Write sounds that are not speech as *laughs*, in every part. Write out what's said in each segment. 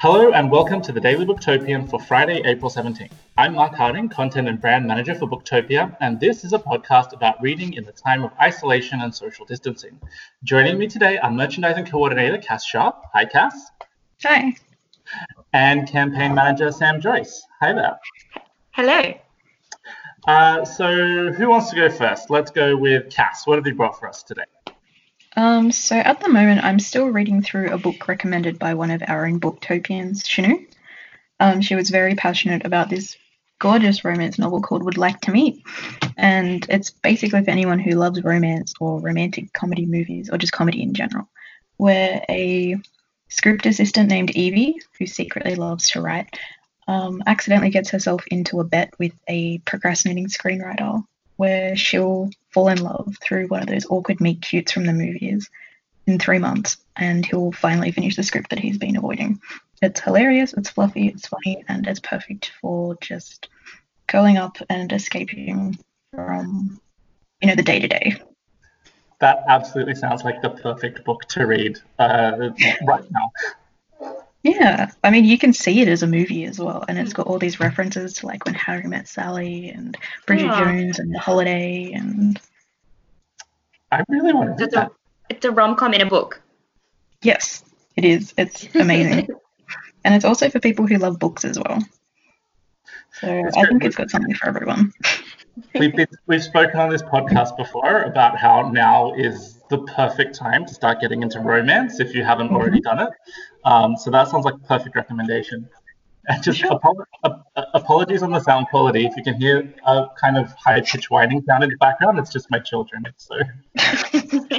Hello and welcome to the Daily Booktopian for Friday, April 17th. I'm Mark Harding, Content and Brand Manager for Booktopia, and this is a podcast about reading in the time of isolation and social distancing. Joining me today are Merchandising Coordinator Cass Sharp. Hi, Cass. Hi. And Campaign Manager Sam Joyce. Hi there. Hello. Uh, so, who wants to go first? Let's go with Cass. What have you brought for us today? Um, so at the moment, I'm still reading through a book recommended by one of our own booktopians, Shinu. Um, she was very passionate about this gorgeous romance novel called Would Like to Meet, and it's basically for anyone who loves romance or romantic comedy movies or just comedy in general, where a script assistant named Evie, who secretly loves to write, um, accidentally gets herself into a bet with a procrastinating screenwriter where she'll fall in love through one of those awkward meet cutes from the movies in three months, and he'll finally finish the script that he's been avoiding. It's hilarious, it's fluffy, it's funny, and it's perfect for just curling up and escaping from, you know, the day to day. That absolutely sounds like the perfect book to read uh, right now. Yeah, I mean, you can see it as a movie as well, and it's mm. got all these references to like when Harry met Sally and Bridget Yeah. Jones and The Holiday, and I really want to read It's a, that. it's a rom com in a book. yes, it is. It's amazing, *laughs* and it's also for people who love books as well. So It's I great. think it's got something for everyone. We've, been, we've spoken on this podcast before about how now is the perfect time to start getting into romance if you haven't already done it. Um, so that sounds like a perfect recommendation. *laughs* And just Sure. apo- ap- apologies on the sound quality. If you can hear a kind of high pitched whining sound in the background, it's just my children. So, *laughs*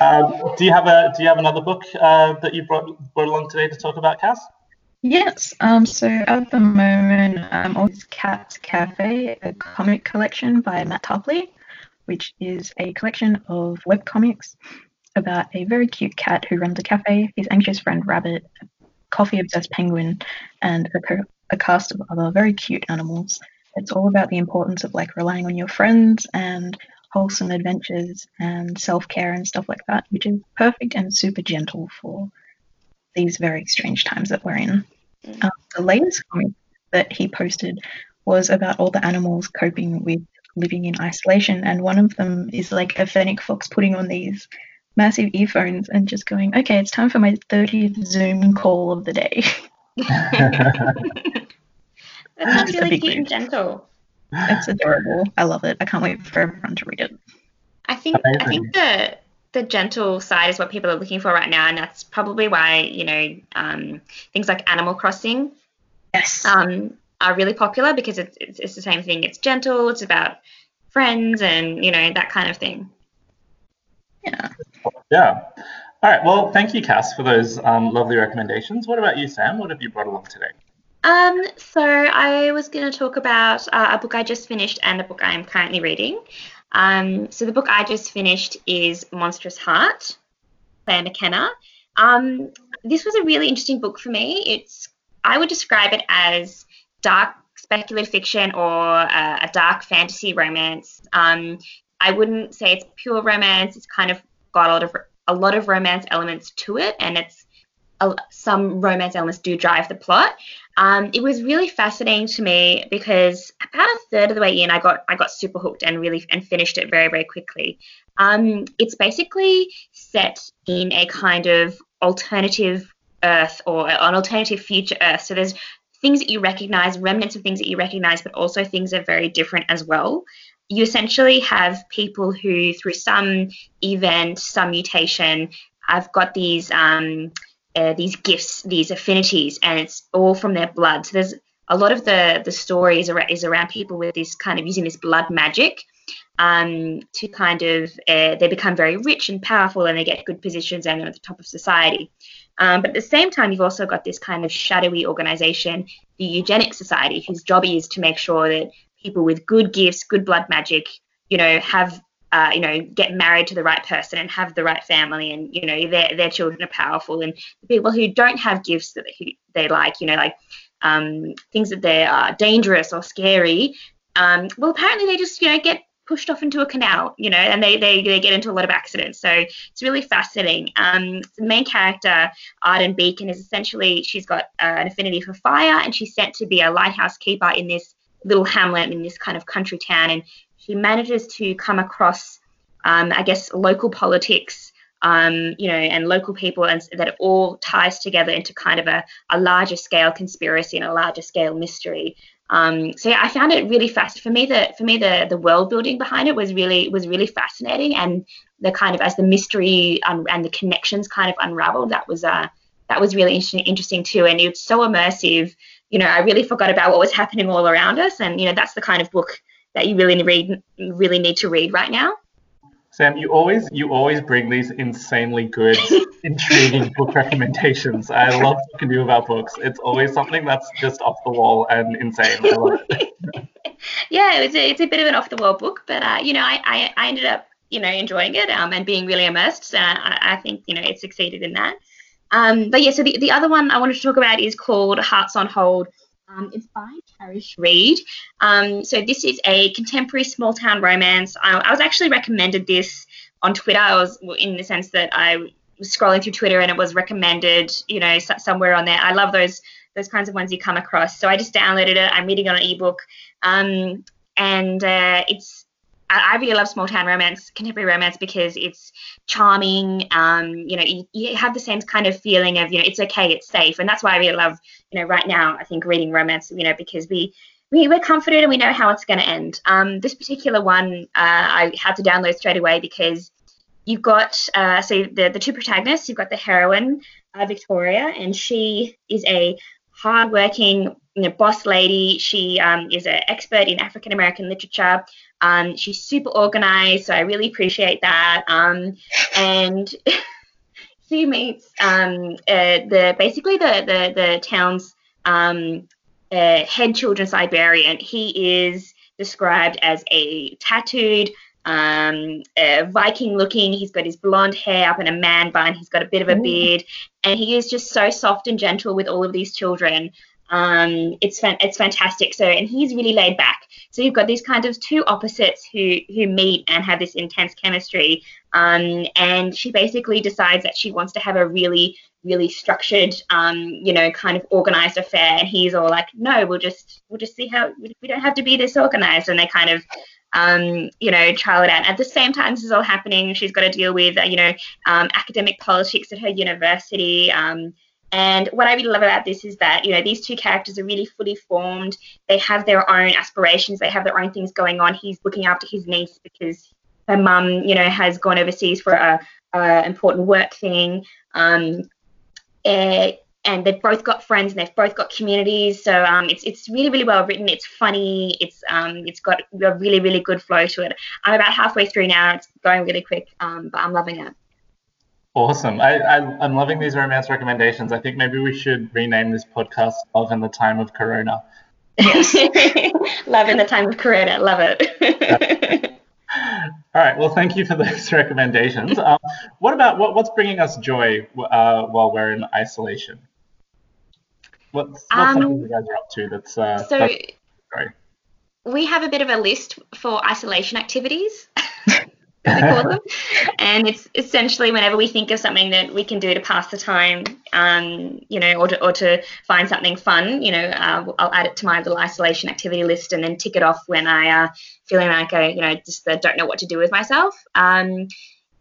um, do you have a do you have another book uh, that you brought brought along today to talk about, Cass? Yes. Um. So at the moment, I'm on Cat's Cafe, a comic collection by Matt Tarpley, which is a collection of webcomics about a very cute cat who runs a cafe, his anxious friend Rabbit, a coffee-obsessed penguin, and a, co- a cast of other very cute animals. It's all about the importance of like relying on your friends and wholesome adventures and self-care and stuff like that, which is perfect and super gentle for these very strange times that we're in. Um, the latest comic that he posted was about all the animals coping with living in isolation, and one of them is like a fennec fox putting on these massive earphones and just going, "Okay, it's time for my 30th Zoom call of the day." *laughs* *laughs* That sounds really big cute and gentle. it's adorable. I love it. I can't wait for everyone to read it. I think I think the the gentle side is what people are looking for right now, and that's probably why you know um, things like Animal Crossing Yes. um, are really popular because it's, it's it's the same thing. It's gentle. It's about friends and you know that kind of thing. yeah. Yeah. All right. Well, thank you, Cass, for those um, lovely recommendations. What about you, Sam? What have you brought along today? Um, so I was going to talk about uh, a book I just finished and a book I'm currently reading. Um, so the book I just finished is Monstrous Heart, Claire McKenna. Um, this was a really interesting book for me. It's I would describe it as dark speculative fiction or uh, a dark fantasy romance. Um, I wouldn't say it's pure romance. It's kind of got a lot of a lot of romance elements to it, and it's a, some romance elements do drive the plot. Um, it was really fascinating to me because about a third of the way in, I got I got super hooked and really and finished it very very quickly. Um, it's basically set in a kind of alternative Earth or an alternative future Earth. So there's things that you recognize, remnants of things that you recognize, but also things that are very different as well. You essentially have people who, through some event, some mutation, have got these um, uh, these gifts, these affinities, and it's all from their blood. So there's a lot of the the story is around, is around people with this kind of using this blood magic um, to kind of uh, they become very rich and powerful, and they get good positions and they're at the top of society. Um, but at the same time, you've also got this kind of shadowy organization, the Eugenic Society, whose job is to make sure that people with good gifts, good blood magic, you know, have uh, you know, get married to the right person and have the right family, and you know, their their children are powerful. And the people who don't have gifts that who they like, you know, like um, things that they are dangerous or scary, um, well, apparently they just you know get pushed off into a canal, you know, and they, they, they get into a lot of accidents. So it's really fascinating. Um, the main character, Arden Beacon, is essentially, she's got uh, an affinity for fire and she's sent to be a lighthouse keeper in this little hamlet in this kind of country town. And she manages to come across, um, I guess, local politics um, you know, and local people, and that it all ties together into kind of a, a larger scale conspiracy and a larger scale mystery. Um, so yeah, I found it really fast. For me, the for me the the world building behind it was really was really fascinating, and the kind of as the mystery un- and the connections kind of unraveled, that was uh that was really interesting, interesting too. And it's so immersive. You know, I really forgot about what was happening all around us, and you know, that's the kind of book that you really read really need to read right now. Sam, you always you always bring these insanely good, *laughs* intriguing book recommendations. I love talking to you about books. It's always something that's just off the wall and insane. I love it. *laughs* yeah, it's a, it's a bit of an off the wall book, but uh, you know, I, I, I ended up you know enjoying it um, and being really immersed. So I, I think you know it succeeded in that. Um, but yeah, so the, the other one I wanted to talk about is called Hearts on Hold um, it's by Charish Reid. Um, so this is a contemporary small town romance. I, I, was actually recommended this on Twitter. I was in the sense that I was scrolling through Twitter and it was recommended, you know, somewhere on there. I love those those kinds of ones you come across. So I just downloaded it. I'm reading it on an ebook, um, and uh, it's I really love small town romance, contemporary romance, because it's charming. Um, you know, you, you, have the same kind of feeling of, you know, it's okay, it's safe. And that's why I really love, you know, right now, I think reading romance, you know, because we, we we're comforted and we know how it's going to end. Um, this particular one, uh, I had to download straight away because you've got, uh, so the, the two protagonists, you've got the heroine, uh, Victoria, and she is a hardworking you know, boss lady. She um, is an expert in African American literature. Um, she's super organized, so I really appreciate that. Um, and *laughs* she meets um, uh, the basically the the, the town's um, uh, head children's librarian. He is described as a tattooed, um, uh, Viking looking. He's got his blonde hair up in a man bun. He's got a bit of a beard, and he is just so soft and gentle with all of these children. Um, it's fan- it's fantastic. So, and he's really laid back. So you've got these kind of two opposites who who meet and have this intense chemistry. Um, and she basically decides that she wants to have a really really structured, um, you know, kind of organized affair. And he's all like, no, we'll just we'll just see how we don't have to be this organized. And they kind of um, you know, trial it out. At the same time, this is all happening. She's got to deal with, uh, you know, um, academic politics at her university. Um, and what I really love about this is that, you know, these two characters are really fully formed. They have their own aspirations. They have their own things going on. He's looking after his niece because her mum, you know, has gone overseas for a, a important work thing. Um, uh, and they've both got friends and they've both got communities. So um, it's it's really really well written. It's funny. It's um, it's got a really really good flow to it. I'm about halfway through now. It's going really quick, um, but I'm loving it. Awesome. I, I, am loving these romance recommendations. I think maybe we should rename this podcast Love in the Time of Corona. Yes. *laughs* Love in the Time of Corona. Love it. *laughs* All right. Well, thank you for those *laughs* recommendations. Um, what about what, what's bringing us joy uh, while we're in isolation? What's, what's um, something you guys are up to that's, uh, so that's, sorry. We have a bit of a list for isolation activities. We call them. *laughs* and it's essentially whenever we think of something that we can do to pass the time, um, you know, or to, or to find something fun, you know, uh, I'll add it to my little isolation activity list and then tick it off when I uh, feeling like I, you know, just uh, don't know what to do with myself. Um,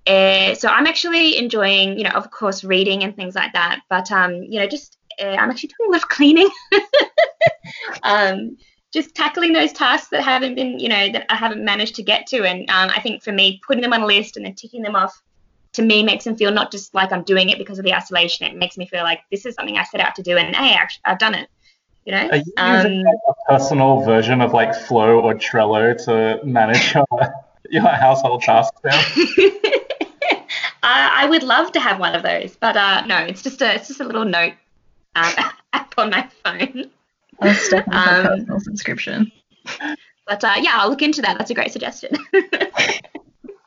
uh, so I'm actually enjoying, you know, of course, reading and things like that. But um, you know, just uh, I'm actually doing a lot of cleaning. *laughs* um, just tackling those tasks that haven't been, you know, that I haven't managed to get to. And um, I think for me, putting them on a list and then ticking them off to me makes them feel not just like I'm doing it because of the isolation. It makes me feel like this is something I set out to do, and hey, actually, I've done it. You know. Are you using um, a personal version of like Flow or Trello to manage your *laughs* your household tasks now? *laughs* I, I, would love to have one of those, but uh, no, it's just a it's just a little note um, *laughs* app on my phone. That's definitely um, a personal subscription. But uh, yeah, I'll look into that. That's a great suggestion. *laughs*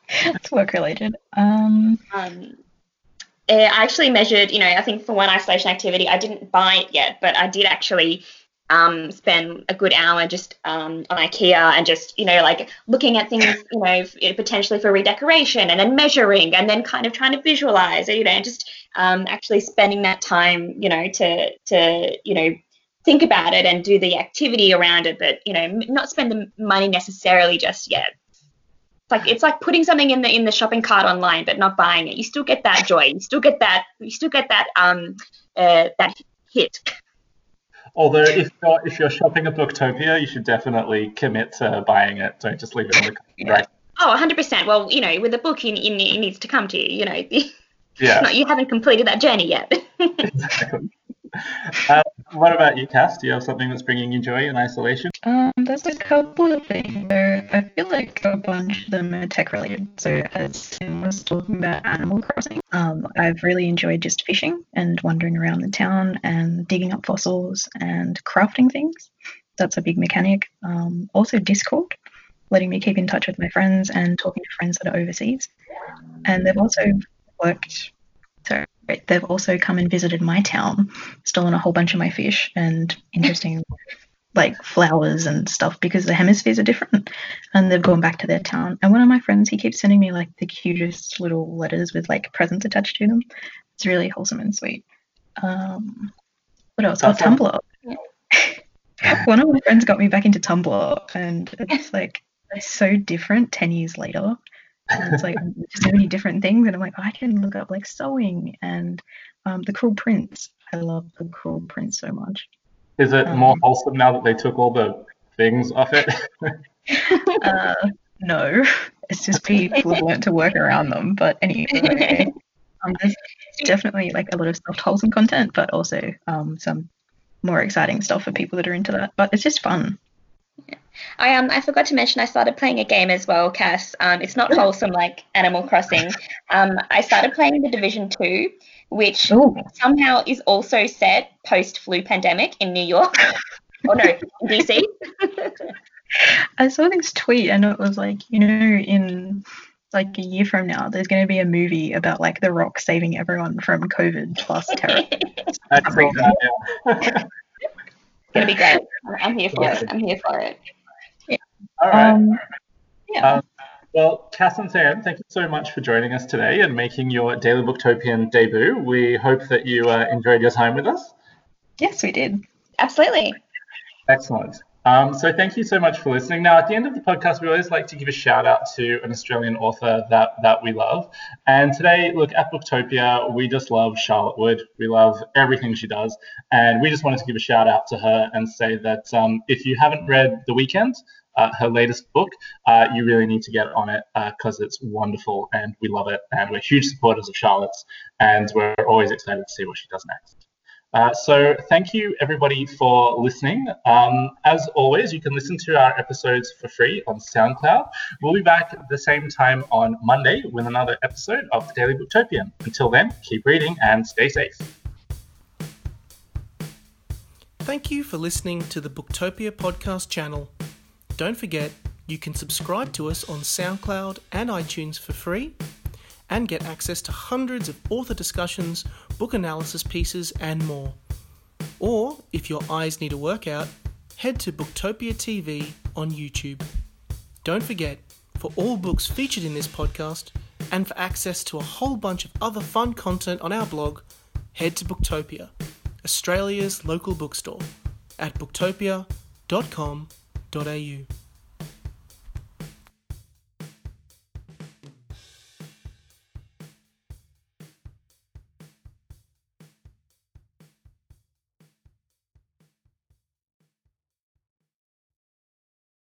it's work related. Um, um, eh, I actually measured, you know, I think for one isolation activity, I didn't buy it yet, but I did actually um, spend a good hour just um, on IKEA and just, you know, like looking at things, you know, potentially for redecoration and then measuring and then kind of trying to visualize, you know, and just um, actually spending that time, you know, to, to, you know, think about it and do the activity around it, but, you know, not spend the money necessarily just yet. It's like it's like putting something in the in the shopping cart online but not buying it. You still get that joy. You still get that. You still get that um uh, that hit. Although if you're if you're shopping at Booktopia, you should definitely commit to buying it. Don't just leave it in the yeah. right. Oh, 100%. Well, you know, with a book, it, it needs to come to you. You know, *laughs* yeah. Not, you haven't completed that journey yet. *laughs* exactly. Uh, what about you, Cass? Do you have something that's bringing you joy in isolation? Um, there's a couple of things. So I feel like a bunch of them are tech related. So as Tim was talking about Animal Crossing, um, I've really enjoyed just fishing and wandering around the town and digging up fossils and crafting things. That's a big mechanic. Um, also Discord, letting me keep in touch with my friends and talking to friends that are overseas. And they've also worked so they've also come and visited my town, stolen a whole bunch of my fish and interesting *laughs* like flowers and stuff because the hemispheres are different and they've gone back to their town. And one of my friends, he keeps sending me like the cutest little letters with like presents attached to them. It's really wholesome and sweet. Um, what else? Oh, Tumblr. *laughs* one of my friends got me back into Tumblr and it's like so different 10 years later and it's like *laughs* so many different things, and I'm like, oh, I can look up like sewing and um, the Cruel Prince. I love the Cruel Prince so much. Is it um, more wholesome now that they took all the things off it? *laughs* uh, no, it's just people have learned to work around them. But anyway, um, there's definitely like a lot of soft wholesome content, but also um, some more exciting stuff for people that are into that. But it's just fun. I um I forgot to mention I started playing a game as well, Cass. Um, it's not wholesome like Animal Crossing. Um, I started playing the Division Two, which Ooh. somehow is also set post flu pandemic in New York. oh no, DC. *laughs* I saw this tweet and it was like, you know, in like a year from now, there's going to be a movie about like The Rock saving everyone from COVID plus terror. *laughs* I *laughs* saw that, yeah. It's gonna be great. I'm here for it. I'm here for it. All right. Um, yeah. Um, well, Cass and Sam, thank you so much for joining us today and making your Daily Booktopian debut. We hope that you uh, enjoyed your time with us. Yes, we did. Absolutely. Excellent. Um, so thank you so much for listening. Now, at the end of the podcast, we always like to give a shout out to an Australian author that that we love. And today, look at Booktopia, we just love Charlotte Wood. We love everything she does, and we just wanted to give a shout out to her and say that um, if you haven't read The Weekend, uh, her latest book, uh, you really need to get on it because uh, it's wonderful and we love it. And we're huge supporters of Charlotte's, and we're always excited to see what she does next. Uh, so thank you everybody for listening. Um, as always, you can listen to our episodes for free on SoundCloud. We'll be back at the same time on Monday with another episode of the Daily Booktopian. Until then, keep reading and stay safe. Thank you for listening to the Booktopia podcast channel. Don't forget, you can subscribe to us on SoundCloud and iTunes for free and get access to hundreds of author discussions, book analysis pieces, and more. Or, if your eyes need a workout, head to Booktopia TV on YouTube. Don't forget, for all books featured in this podcast and for access to a whole bunch of other fun content on our blog, head to Booktopia, Australia's local bookstore, at booktopia.com.au.